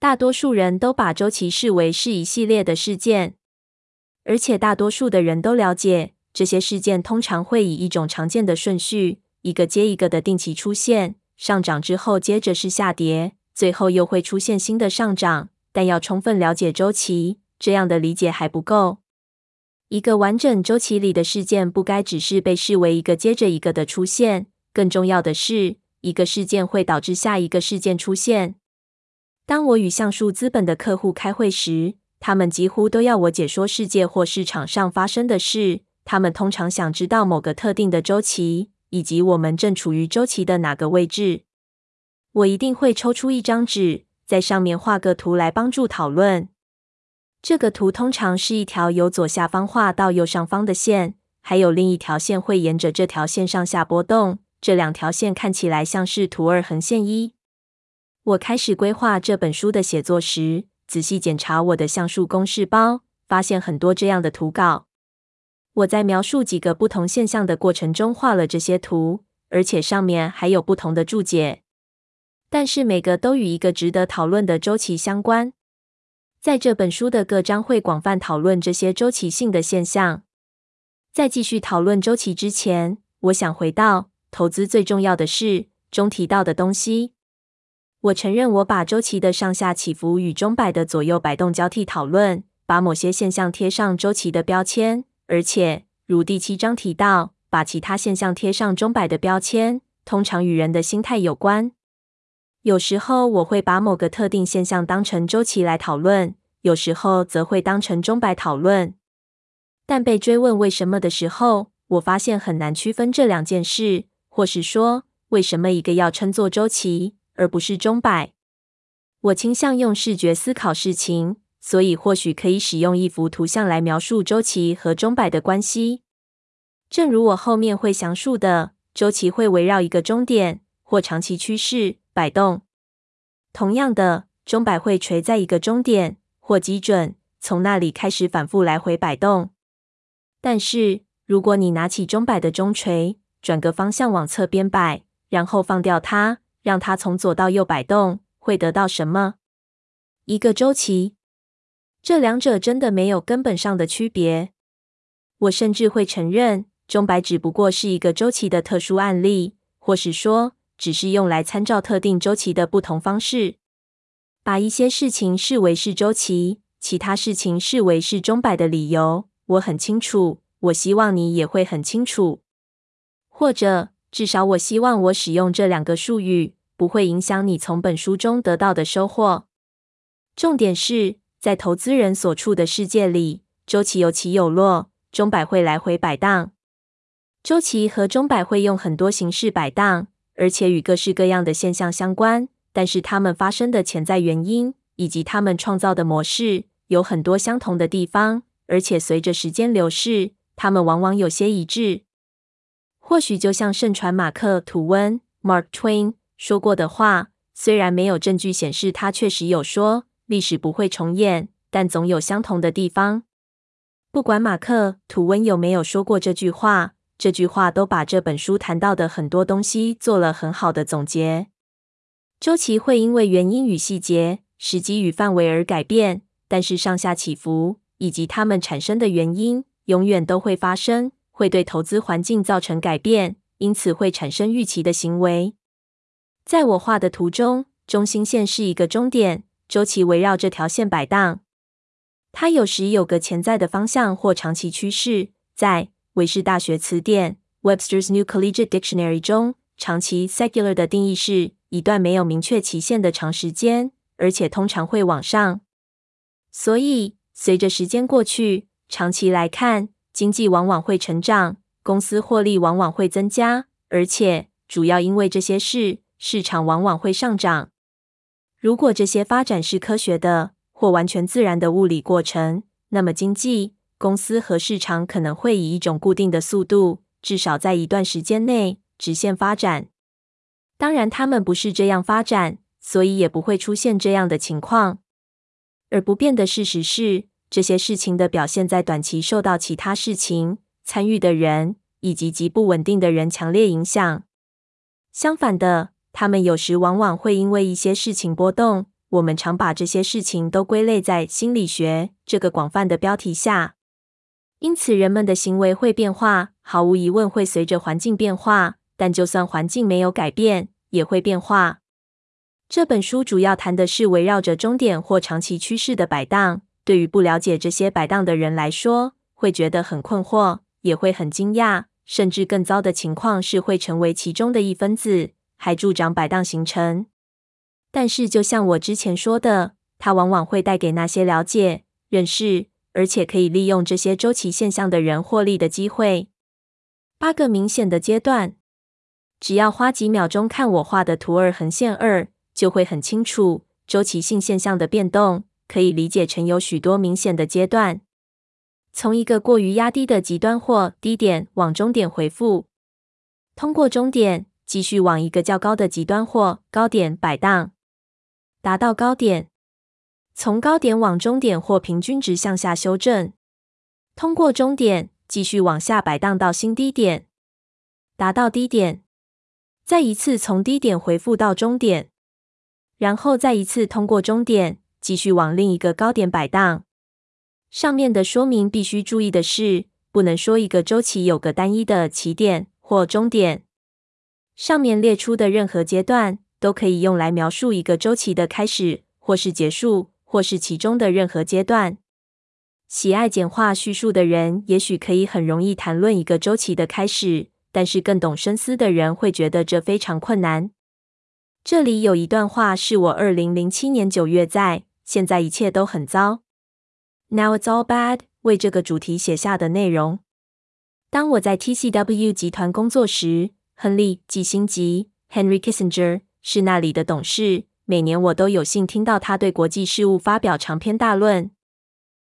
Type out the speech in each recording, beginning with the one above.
大多数人都把周期视为是一系列的事件，而且大多数的人都了解，这些事件通常会以一种常见的顺序，一个接一个的定期出现，上涨之后接着是下跌，最后又会出现新的上涨。但要充分了解周期，这样的理解还不够。一个完整周期里的事件不该只是被视为一个接着一个的出现，更重要的是，一个事件会导致下一个事件出现。当我与橡树资本的客户开会时，他们几乎都要我解说世界或市场上发生的事。他们通常想知道某个特定的周期，以及我们正处于周期的哪个位置。我一定会抽出一张纸，在上面画个图来帮助讨论。这个图通常是一条由左下方画到右上方的线，还有另一条线会沿着这条线上下波动。这两条线看起来像是图二横线一。我开始规划这本书的写作时，仔细检查我的橡树公式包，发现很多这样的图稿。我在描述几个不同现象的过程中画了这些图，而且上面还有不同的注解。但是每个都与一个值得讨论的周期相关。在这本书的各章会广泛讨论这些周期性的现象。在继续讨论周期之前，我想回到投资最重要的事中提到的东西。我承认，我把周期的上下起伏与钟摆的左右摆动交替讨论，把某些现象贴上周期的标签，而且如第七章提到，把其他现象贴上钟摆的标签，通常与人的心态有关。有时候我会把某个特定现象当成周期来讨论，有时候则会当成钟摆讨论。但被追问为什么的时候，我发现很难区分这两件事，或是说，为什么一个要称作周期，而不是钟摆。我倾向用视觉思考事情，所以或许可以使用一幅图像来描述周期和钟摆的关系。正如我后面会详述的，周期会围绕一个终点或长期趋势摆动。同样的，钟摆会垂在一个终点或基准，从那里开始反复来回摆动。但是，如果你拿起钟摆的中锤，转个方向往侧边摆，然后放掉它。让它从左到右摆动，会得到什么？一个周期。这两者真的没有根本上的区别。我甚至会承认，钟摆只不过是一个周期的特殊案例，或是说，只是用来参照特定周期的不同方式。把一些事情视为是周期，其他事情视为是钟摆的理由，我很清楚。我希望你也会很清楚。或者。至少，我希望我使用这两个术语不会影响你从本书中得到的收获。重点是在投资人所处的世界里，周期有起有落，钟摆会来回摆荡。周期和钟摆会用很多形式摆荡，而且与各式各样的现象相关。但是，它们发生的潜在原因以及它们创造的模式有很多相同的地方，而且随着时间流逝，它们往往有些一致。或许就像盛传马克·吐温 （Mark Twain） 说过的话，虽然没有证据显示他确实有说历史不会重演，但总有相同的地方。不管马克·吐温有没有说过这句话，这句话都把这本书谈到的很多东西做了很好的总结。周期会因为原因与细节、时机与范围而改变，但是上下起伏以及它们产生的原因永远都会发生。会对投资环境造成改变，因此会产生预期的行为。在我画的图中，中心线是一个终点，周期围绕这条线摆荡。它有时有个潜在的方向或长期趋势。在韦氏大学词典 （Webster's New Collegiate Dictionary） 中，长期 （secular） 的定义是一段没有明确期限的长时间，而且通常会往上。所以，随着时间过去，长期来看。经济往往会成长，公司获利往往会增加，而且主要因为这些事，市场往往会上涨。如果这些发展是科学的或完全自然的物理过程，那么经济、公司和市场可能会以一种固定的速度，至少在一段时间内直线发展。当然，他们不是这样发展，所以也不会出现这样的情况。而不变的事实是，这些事情的表现在短期受到其他事情、参与的人以及极不稳定的人强烈影响。相反的，他们有时往往会因为一些事情波动，我们常把这些事情都归类在心理学这个广泛的标题下。因此，人们的行为会变化，毫无疑问会随着环境变化。但就算环境没有改变，也会变化。这本书主要谈的是围绕着终点或长期趋势的摆荡。对于不了解这些摆荡的人来说，会觉得很困惑，也会很惊讶，甚至更糟的情况是会成为其中的一分子，还助长摆荡形成。但是，就像我之前说的，它往往会带给那些了解、认识，而且可以利用这些周期现象的人获利的机会。八个明显的阶段。只要花几秒钟看我画的图二横线二，就会很清楚周期性现象的变动，可以理解成有许多明显的阶段。从一个过于压低的极端或低点往终点回复，通过终点继续往一个较高的极端或高点摆荡，达到高点，从高点往终点或平均值向下修正，通过终点继续往下摆荡到新低点，达到低点。再一次从低点回复到终点，然后再一次通过终点继续往另一个高点摆荡。上面的说明必须注意的是，不能说一个周期有个单一的起点或终点。上面列出的任何阶段都可以用来描述一个周期的开始或是结束，或是其中的任何阶段。喜爱简化叙述的人也许可以很容易谈论一个周期的开始。但是更懂深思的人会觉得这非常困难。这里有一段话是我二零零七年九月在《现在一切都很糟》（Now it's all bad） 为这个主题写下的内容。当我在 TCW 集团工作时，亨利·基辛格 （Henry Kissinger） 是那里的董事。每年我都有幸听到他对国际事务发表长篇大论。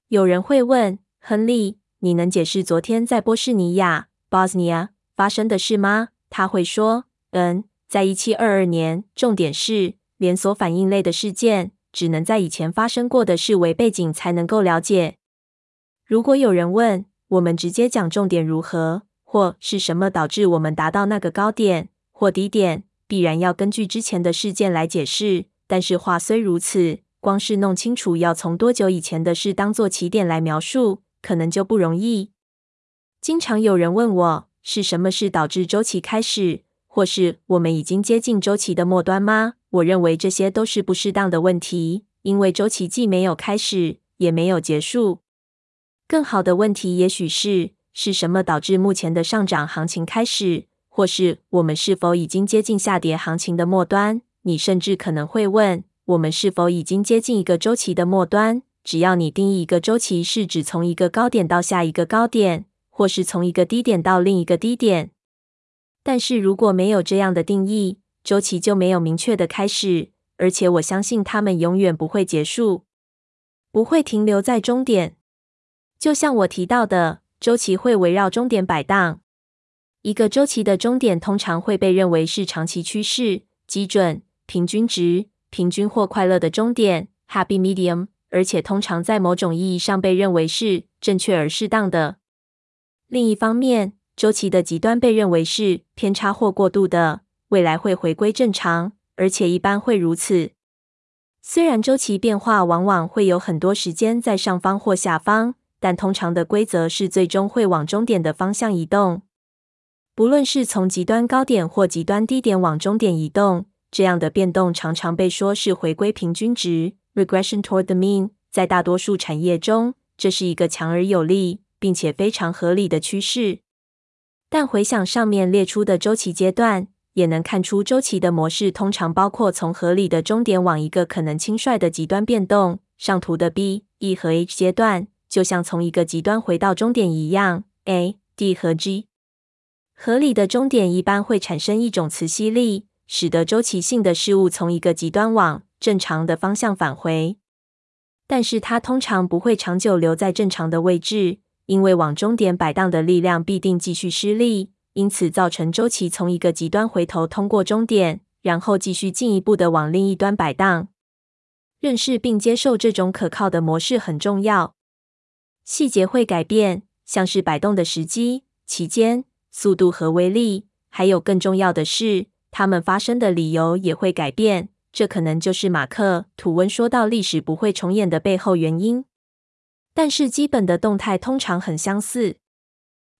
有人会问亨利：“你能解释昨天在波士尼亚 （Bosnia）？” 发生的事吗？他会说：“嗯，在一七二二年，重点是连锁反应类的事件只能在以前发生过的事为背景才能够了解。如果有人问我们直接讲重点如何，或是什么导致我们达到那个高点或低点，必然要根据之前的事件来解释。但是话虽如此，光是弄清楚要从多久以前的事当做起点来描述，可能就不容易。经常有人问我。”是什么事导致周期开始，或是我们已经接近周期的末端吗？我认为这些都是不适当的问题，因为周期既没有开始，也没有结束。更好的问题也许是：是什么导致目前的上涨行情开始，或是我们是否已经接近下跌行情的末端？你甚至可能会问：我们是否已经接近一个周期的末端？只要你定义一个周期是指从一个高点到下一个高点。或是从一个低点到另一个低点，但是如果没有这样的定义，周期就没有明确的开始，而且我相信它们永远不会结束，不会停留在终点。就像我提到的，周期会围绕终点摆荡。一个周期的终点通常会被认为是长期趋势、基准、平均值、平均或快乐的终点 （Happy Medium），而且通常在某种意义上被认为是正确而适当的。另一方面，周期的极端被认为是偏差或过度的，未来会回归正常，而且一般会如此。虽然周期变化往往会有很多时间在上方或下方，但通常的规则是最终会往终点的方向移动。不论是从极端高点或极端低点往终点移动，这样的变动常常被说是回归平均值 （regression toward the mean）。在大多数产业中，这是一个强而有力，并且非常合理的趋势，但回想上面列出的周期阶段，也能看出周期的模式通常包括从合理的终点往一个可能轻率的极端变动。上图的 B、E 和 H 阶段，就像从一个极端回到终点一样。A、D 和 G，合理的终点一般会产生一种磁吸力，使得周期性的事物从一个极端往正常的方向返回，但是它通常不会长久留在正常的位置。因为往终点摆荡的力量必定继续施力，因此造成周期从一个极端回头通过终点，然后继续进一步的往另一端摆荡。认识并接受这种可靠的模式很重要。细节会改变，像是摆动的时机、期间、速度和威力，还有更重要的是，它们发生的理由也会改变。这可能就是马克·吐温说到历史不会重演的背后原因。但是基本的动态通常很相似，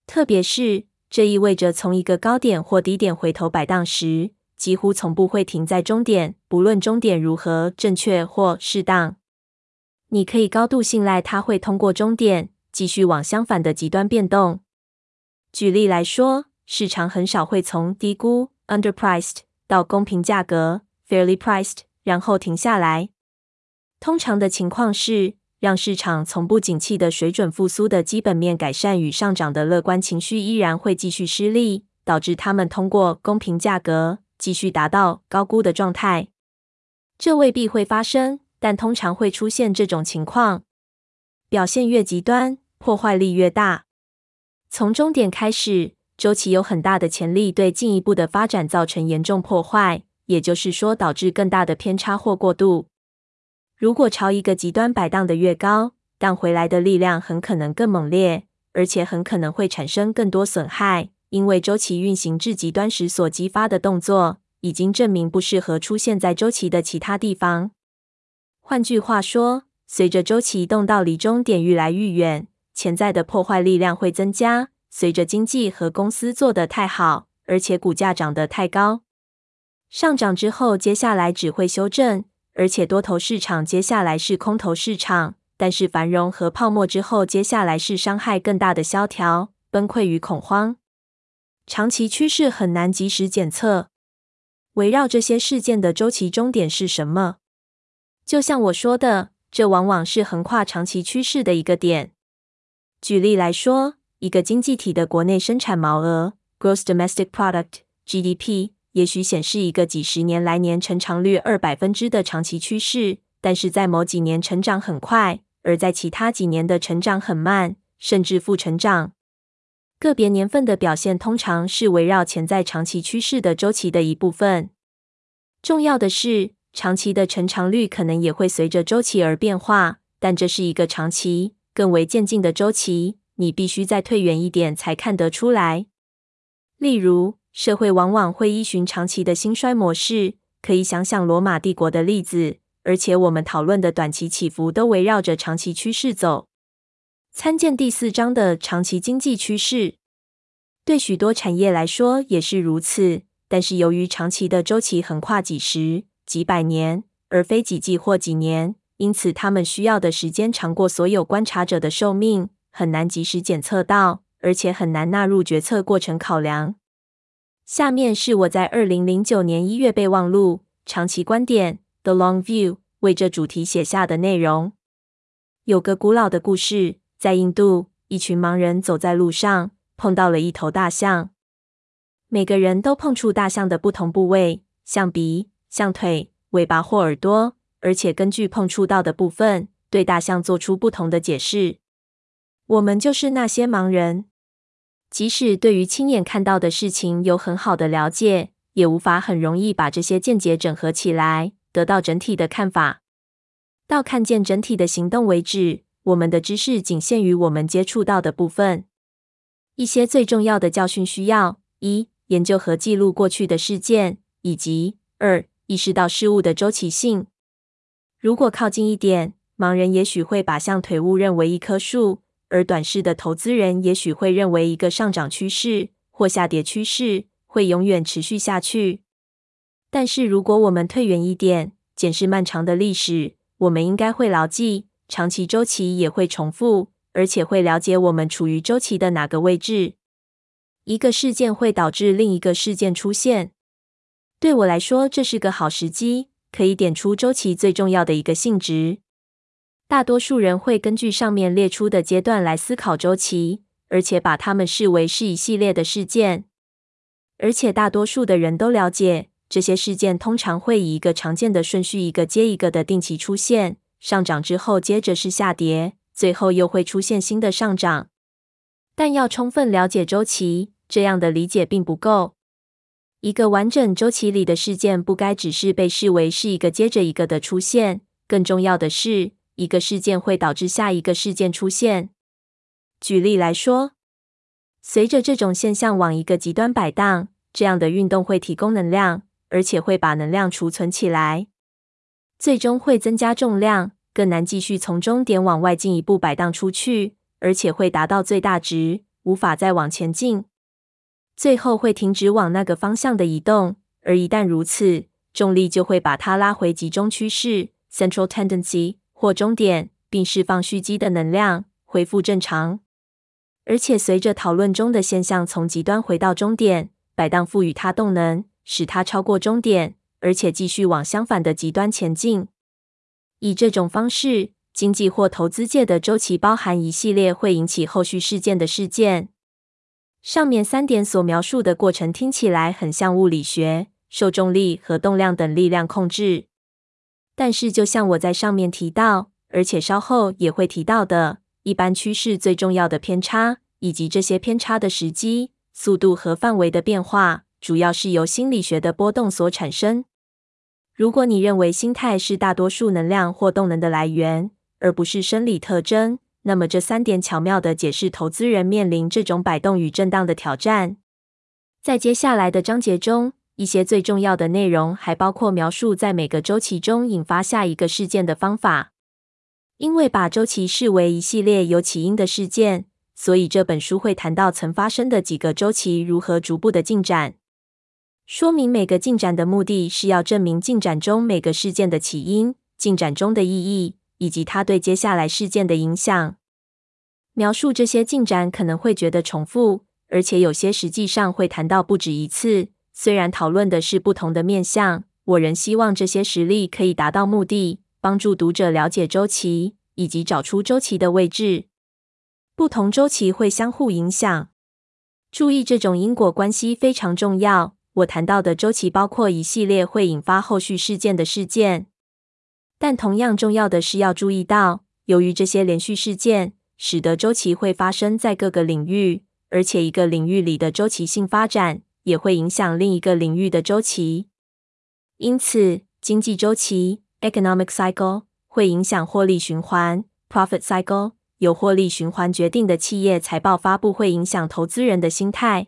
特别是这意味着从一个高点或低点回头摆荡时，几乎从不会停在终点，不论终点如何正确或适当。你可以高度信赖它会通过终点，继续往相反的极端变动。举例来说，市场很少会从低估 （underpriced） 到公平价格 （fairly priced），然后停下来。通常的情况是，让市场从不景气的水准复苏的基本面改善与上涨的乐观情绪依然会继续失利，导致他们通过公平价格继续达到高估的状态。这未必会发生。但通常会出现这种情况，表现越极端，破坏力越大。从终点开始，周期有很大的潜力对进一步的发展造成严重破坏，也就是说，导致更大的偏差或过度。如果朝一个极端摆荡的越高，荡回来的力量很可能更猛烈，而且很可能会产生更多损害，因为周期运行至极端时所激发的动作已经证明不适合出现在周期的其他地方。换句话说，随着周期移动到离终点愈来愈远，潜在的破坏力量会增加。随着经济和公司做得太好，而且股价涨得太高，上涨之后，接下来只会修正，而且多头市场接下来是空头市场。但是繁荣和泡沫之后，接下来是伤害更大的萧条、崩溃与恐慌。长期趋势很难及时检测。围绕这些事件的周期终点是什么？就像我说的，这往往是横跨长期趋势的一个点。举例来说，一个经济体的国内生产毛额 （Gross Domestic Product，GDP） 也许显示一个几十年来年成长率二百分之的长期趋势，但是在某几年成长很快，而在其他几年的成长很慢，甚至负成长。个别年份的表现通常是围绕潜在长期趋势的周期的一部分。重要的是，长期的成长率可能也会随着周期而变化，但这是一个长期、更为渐进的周期。你必须再退远一点才看得出来。例如，社会往往会依循长期的兴衰模式，可以想想罗马帝国的例子。而且，我们讨论的短期起伏都围绕着长期趋势走。参见第四章的长期经济趋势。对许多产业来说也是如此，但是由于长期的周期横跨几十。几百年，而非几季或几年，因此他们需要的时间长过所有观察者的寿命，很难及时检测到，而且很难纳入决策过程考量。下面是我在二零零九年一月备忘录《长期观点》（The Long View） 为这主题写下的内容。有个古老的故事，在印度，一群盲人走在路上，碰到了一头大象。每个人都碰触大象的不同部位，像鼻。像腿、尾巴或耳朵，而且根据碰触到的部分，对大象做出不同的解释。我们就是那些盲人，即使对于亲眼看到的事情有很好的了解，也无法很容易把这些见解整合起来，得到整体的看法。到看见整体的行动为止，我们的知识仅限于我们接触到的部分。一些最重要的教训需要：一、研究和记录过去的事件，以及二、意识到事物的周期性。如果靠近一点，盲人也许会把象腿误认为一棵树，而短视的投资人也许会认为一个上涨趋势或下跌趋势会永远持续下去。但是，如果我们退远一点，检视漫长的历史，我们应该会牢记，长期周期也会重复，而且会了解我们处于周期的哪个位置。一个事件会导致另一个事件出现。对我来说，这是个好时机，可以点出周期最重要的一个性质。大多数人会根据上面列出的阶段来思考周期，而且把它们视为是一系列的事件。而且大多数的人都了解，这些事件通常会以一个常见的顺序，一个接一个的定期出现。上涨之后，接着是下跌，最后又会出现新的上涨。但要充分了解周期，这样的理解并不够。一个完整周期里的事件不该只是被视为是一个接着一个的出现，更重要的是，一个事件会导致下一个事件出现。举例来说，随着这种现象往一个极端摆荡，这样的运动会提供能量，而且会把能量储存起来，最终会增加重量，更难继续从终点往外进一步摆荡出去，而且会达到最大值，无法再往前进。最后会停止往那个方向的移动，而一旦如此，重力就会把它拉回集中趋势 （central tendency） 或终点，并释放蓄积的能量，恢复正常。而且随着讨论中的现象从极端回到终点，摆荡赋予它动能，使它超过终点，而且继续往相反的极端前进。以这种方式，经济或投资界的周期包含一系列会引起后续事件的事件。上面三点所描述的过程听起来很像物理学、受重力和动量等力量控制。但是，就像我在上面提到，而且稍后也会提到的，一般趋势最重要的偏差，以及这些偏差的时机、速度和范围的变化，主要是由心理学的波动所产生。如果你认为心态是大多数能量或动能的来源，而不是生理特征，那么，这三点巧妙地解释投资人面临这种摆动与震荡的挑战。在接下来的章节中，一些最重要的内容还包括描述在每个周期中引发下一个事件的方法。因为把周期视为一系列有起因的事件，所以这本书会谈到曾发生的几个周期如何逐步的进展。说明每个进展的目的是要证明进展中每个事件的起因、进展中的意义。以及它对接下来事件的影响。描述这些进展可能会觉得重复，而且有些实际上会谈到不止一次。虽然讨论的是不同的面向，我仍希望这些实例可以达到目的，帮助读者了解周期以及找出周期的位置。不同周期会相互影响，注意这种因果关系非常重要。我谈到的周期包括一系列会引发后续事件的事件。但同样重要的是要注意到，由于这些连续事件，使得周期会发生在各个领域，而且一个领域里的周期性发展也会影响另一个领域的周期。因此，经济周期 （economic cycle） 会影响获利循环 （profit cycle）。由获利循环决定的企业财报发布会影响投资人的心态，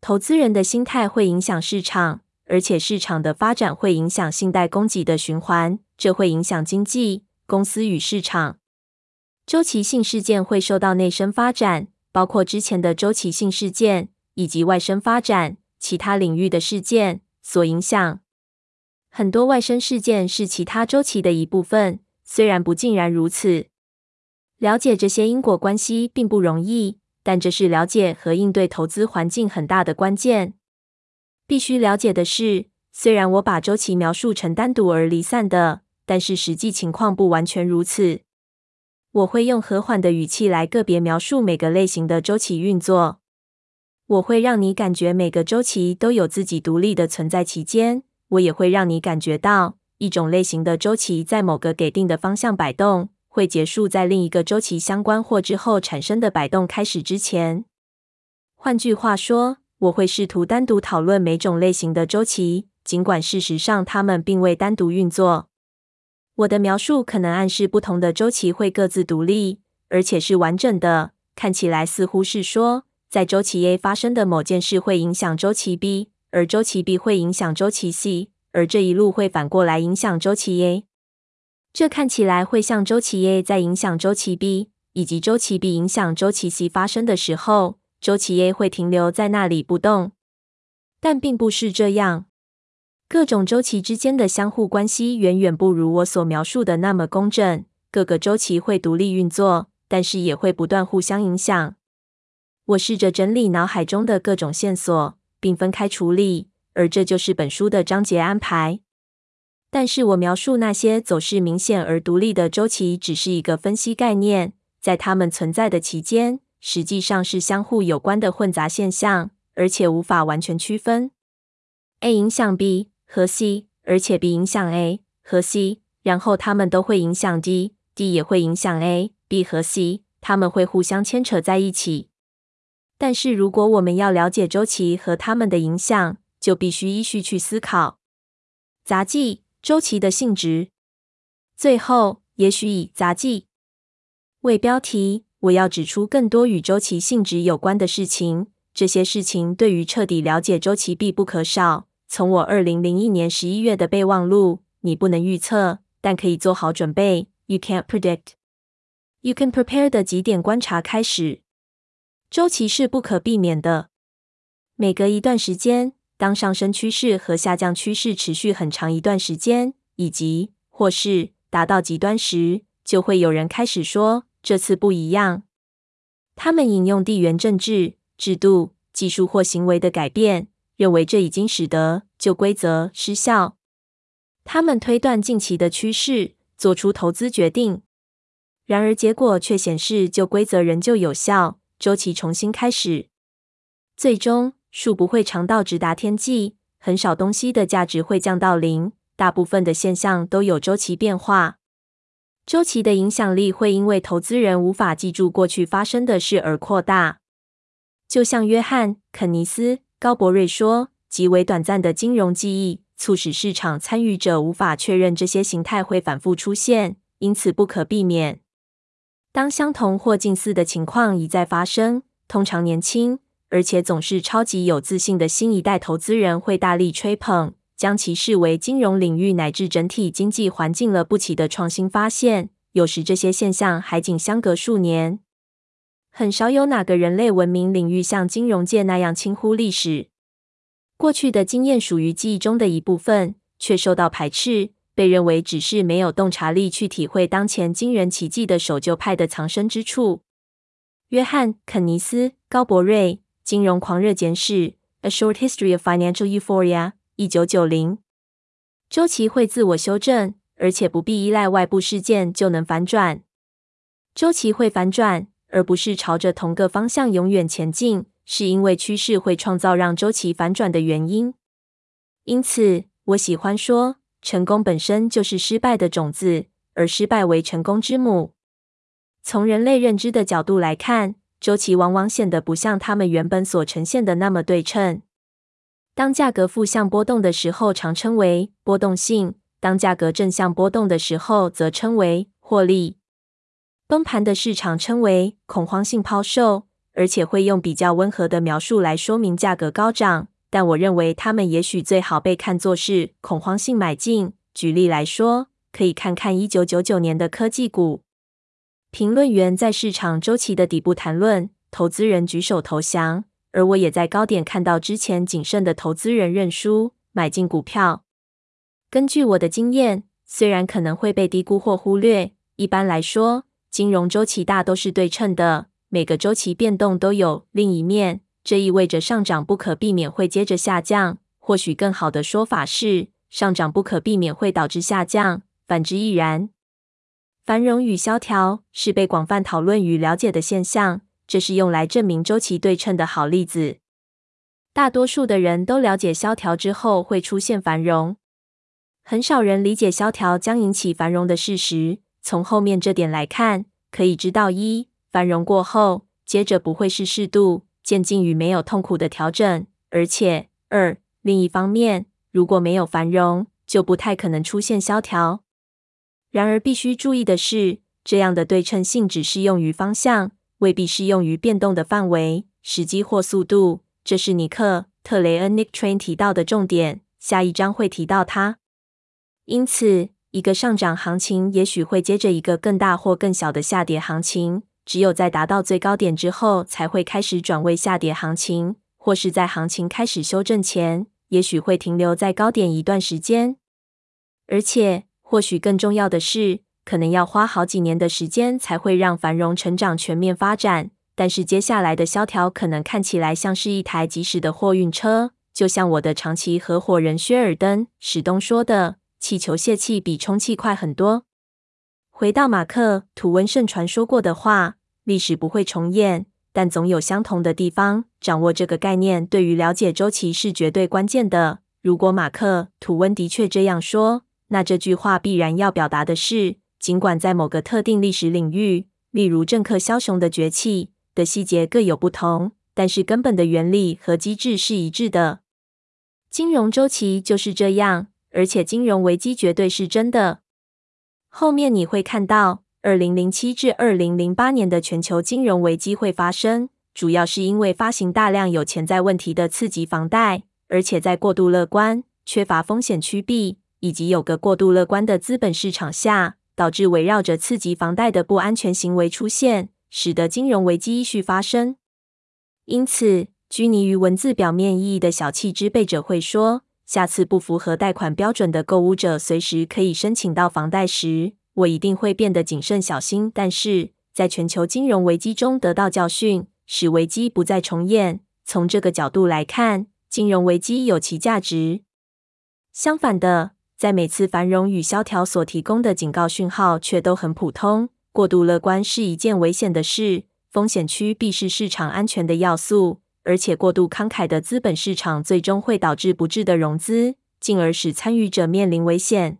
投资人的心态会影响市场，而且市场的发展会影响信贷供给的循环。这会影响经济、公司与市场。周期性事件会受到内生发展，包括之前的周期性事件，以及外生发展，其他领域的事件所影响。很多外生事件是其他周期的一部分，虽然不尽然如此。了解这些因果关系并不容易，但这是了解和应对投资环境很大的关键。必须了解的是，虽然我把周期描述成单独而离散的。但是实际情况不完全如此。我会用和缓的语气来个别描述每个类型的周期运作。我会让你感觉每个周期都有自己独立的存在期间。我也会让你感觉到一种类型的周期在某个给定的方向摆动，会结束在另一个周期相关或之后产生的摆动开始之前。换句话说，我会试图单独讨论每种类型的周期，尽管事实上它们并未单独运作。我的描述可能暗示不同的周期会各自独立，而且是完整的。看起来似乎是说，在周期 A 发生的某件事会影响周期 B，而周期 B 会影响周期 C，而这一路会反过来影响周期 A。这看起来会像周期 A 在影响周期 B，以及周期 B 影响周期 C 发生的时候，周期 A 会停留在那里不动。但并不是这样。各种周期之间的相互关系远远不如我所描述的那么公正。各个周期会独立运作，但是也会不断互相影响。我试着整理脑海中的各种线索，并分开处理，而这就是本书的章节安排。但是我描述那些走势明显而独立的周期，只是一个分析概念，在它们存在的期间，实际上是相互有关的混杂现象，而且无法完全区分。A 影响 B。和 C，而且 B 影响 A 和 C，然后它们都会影响 D，D 也会影响 A、B 和 C，它们会互相牵扯在一起。但是如果我们要了解周期和它们的影响，就必须依序去思考杂技周期的性质。最后，也许以杂技为标题，我要指出更多与周期性质有关的事情。这些事情对于彻底了解周期必不可少。从我二零零一年十一月的备忘录你不能预测，但可以做好准备。You can't predict. You can prepare 的几点观察开始。周期是不可避免的。每隔一段时间，当上升趋势和下降趋势持续很长一段时间，以及或是达到极端时，就会有人开始说这次不一样。他们引用地缘政治、制度、技术或行为的改变，认为这已经使得旧规则失效。他们推断近期的趋势，做出投资决定。然而结果却显示旧规则仍旧有效。周期重新开始，最终树不会长到直达天际，很少东西的价值会降到零，大部分的现象都有周期变化。周期的影响力会因为投资人无法记住过去发生的事而扩大。就像约翰·肯尼斯·高伯瑞说：“极为短暂的金融记忆促使市场参与者无法确认这些形态会反复出现，因此不可避免。”当相同或近似的情况一再发生，通常年轻而且总是超级有自信的新一代投资人会大力吹捧，将其视为金融领域乃至整体经济环境了不起的创新发现。有时这些现象还仅相隔数年。很少有哪个人类文明领域像金融界那样轻忽历史。过去的经验属于记忆中的一部分，却受到排斥。被认为只是没有洞察力去体会当前惊人奇迹的守旧派的藏身之处。约翰·肯尼斯·高伯瑞，《金融狂热简史》（A Short History of Financial Euphoria），一九九零。周期会自我修正，而且不必依赖外部事件就能反转。周期会反转，而不是朝着同个方向永远前进，是因为趋势会创造让周期反转的原因。因此，我喜欢说。成功本身就是失败的种子，而失败为成功之母。从人类认知的角度来看，周期往往显得不像他们原本所呈现的那么对称。当价格负向波动的时候，常称为波动性；当价格正向波动的时候，则称为获利。崩盘的市场称为恐慌性抛售，而且会用比较温和的描述来说明价格高涨。但我认为他们也许最好被看作是恐慌性买进。举例来说，可以看看一九九九年的科技股。评论员在市场周期的底部谈论，投资人举手投降，而我也在高点看到之前谨慎的投资人认输，买进股票。根据我的经验，虽然可能会被低估或忽略，一般来说，金融周期大都是对称的，每个周期变动都有另一面。这意味着上涨不可避免会接着下降，或许更好的说法是，上涨不可避免会导致下降，反之亦然。繁荣与萧条是被广泛讨论与了解的现象，这是用来证明周期对称的好例子。大多数的人都了解萧条之后会出现繁荣，很少人理解萧条将引起繁荣的事实。从后面这点来看，可以知道：一、繁荣过后，接着不会是适度。渐进与没有痛苦的调整，而且二，另一方面，如果没有繁荣，就不太可能出现萧条。然而，必须注意的是，这样的对称性只适用于方向，未必适用于变动的范围、时机或速度。这是尼克·特雷恩 （Nick Train） 提到的重点，下一章会提到它。因此，一个上涨行情也许会接着一个更大或更小的下跌行情。只有在达到最高点之后，才会开始转为下跌行情，或是在行情开始修正前，也许会停留在高点一段时间。而且，或许更重要的是，可能要花好几年的时间才会让繁荣成长全面发展。但是，接下来的萧条可能看起来像是一台及时的货运车，就像我的长期合伙人薛尔登·史东说的：“气球泄气比充气快很多。”回到马克·吐温盛传说过的话，历史不会重演，但总有相同的地方。掌握这个概念对于了解周期是绝对关键的。如果马克·吐温的确这样说，那这句话必然要表达的是，尽管在某个特定历史领域，例如政客枭雄的崛起的细节各有不同，但是根本的原理和机制是一致的。金融周期就是这样，而且金融危机绝对是真的。后面你会看到，二零零七至二零零八年的全球金融危机会发生，主要是因为发行大量有潜在问题的次级房贷，而且在过度乐观、缺乏风险趋避、以及有个过度乐观的资本市场下，导致围绕着次级房贷的不安全行为出现，使得金融危机继续发生。因此，拘泥于文字表面意义的小气之辈者会说，下次不符合贷款标准的购屋者随时可以申请到房贷时，我一定会变得谨慎小心。但是在全球金融危机中得到教训，使危机不再重演。从这个角度来看，金融危机有其价值。相反的，在每次繁荣与萧条所提供的警告讯号却都很普通。过度乐观是一件危险的事，风险区必是市场安全的要素，而且过度慷慨的资本市场最终会导致不智的融资，进而使参与者面临危险。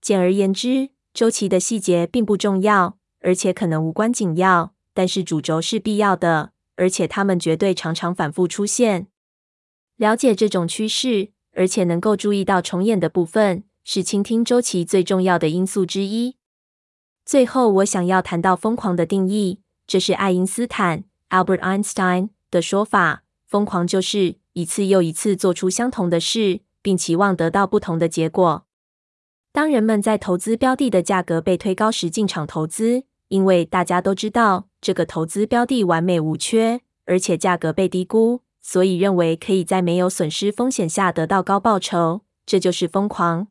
简而言之，周期的细节并不重要，而且可能无关紧要，但是主轴是必要的，而且它们绝对常常反复出现。了解这种趋势。而且能够注意到重演的部分，是倾听周期最重要的因素之一。最后，我想要谈到疯狂的定义，这是爱因斯坦 （Albert Einstein） 的说法。疯狂就是一次又一次做出相同的事，并期望得到不同的结果。当人们在投资标的的价格被推高时进场投资，因为大家都知道这个投资标的完美无缺，而且价格被低估。所以认为可以在没有损失风险下得到高报酬，这就是疯狂。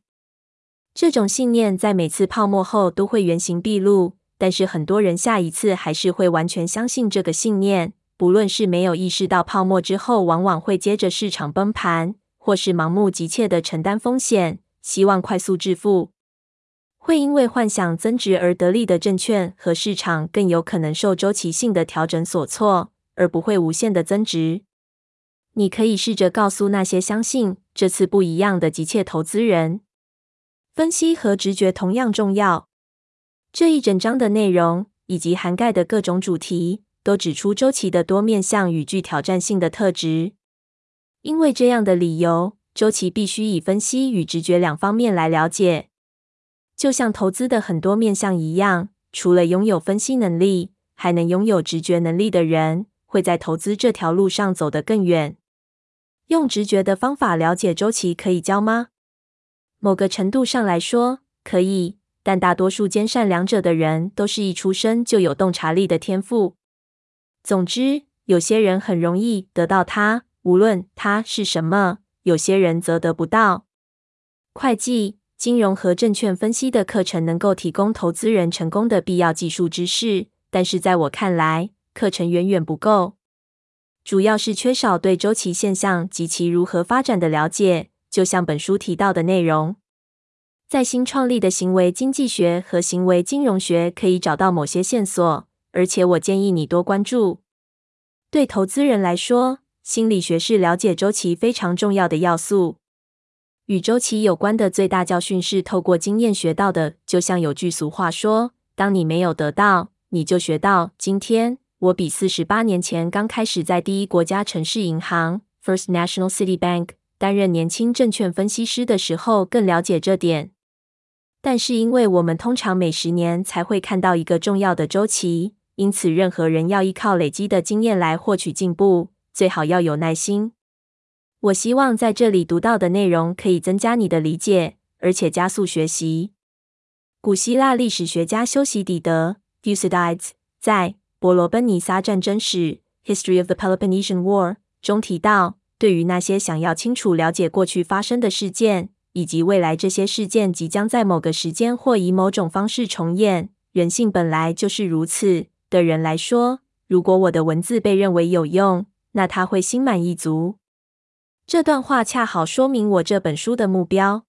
这种信念在每次泡沫后都会原形毕露，但是很多人下一次还是会完全相信这个信念。不论是没有意识到泡沫之后往往会接着市场崩盘，或是盲目急切地承担风险，希望快速致富，会因为幻想增值而得利的证券和市场更有可能受周期性的调整所挫，而不会无限的增值。你可以试着告诉那些相信这次不一样的急切投资人，分析和直觉同样重要。这一整章的内容以及涵盖的各种主题，都指出周期的多面向与具挑战性的特质。因为这样的理由，周期必须以分析与直觉两方面来了解。就像投资的很多面向一样，除了拥有分析能力，还能拥有直觉能力的人，会在投资这条路上走得更远。用直觉的方法了解周期可以教吗？某个程度上来说，可以，但大多数兼善两者的人都是一出生就有洞察力的天赋。总之，有些人很容易得到它，无论它是什么；有些人则得不到。会计、金融和证券分析的课程能够提供投资人成功的必要技术知识，但是在我看来，课程远远不够。主要是缺少对周期现象及其如何发展的了解，就像本书提到的内容，在新创立的行为经济学和行为金融学可以找到某些线索，而且我建议你多关注。对投资人来说，心理学是了解周期非常重要的要素。与周期有关的最大教训是透过经验学到的，就像有句俗话说：“当你没有得到，你就学到。”今天。我比四十八年前刚开始在第一国家城市银行 （First National City Bank） 担任年轻证券分析师的时候更了解这点。但是，因为我们通常每十年才会看到一个重要的周期，因此任何人要依靠累积的经验来获取进步，最好要有耐心。我希望在这里读到的内容可以增加你的理解，而且加速学习。古希腊历史学家修昔底德 （Thucydides） 在伯罗奔尼撒战争史 （History of the Peloponnesian War） 中提到，对于那些想要清楚了解过去发生的事件，以及未来这些事件即将在某个时间或以某种方式重演，人性本来就是如此的人来说，如果我的文字被认为有用，那他会心满意足。这段话恰好说明我这本书的目标。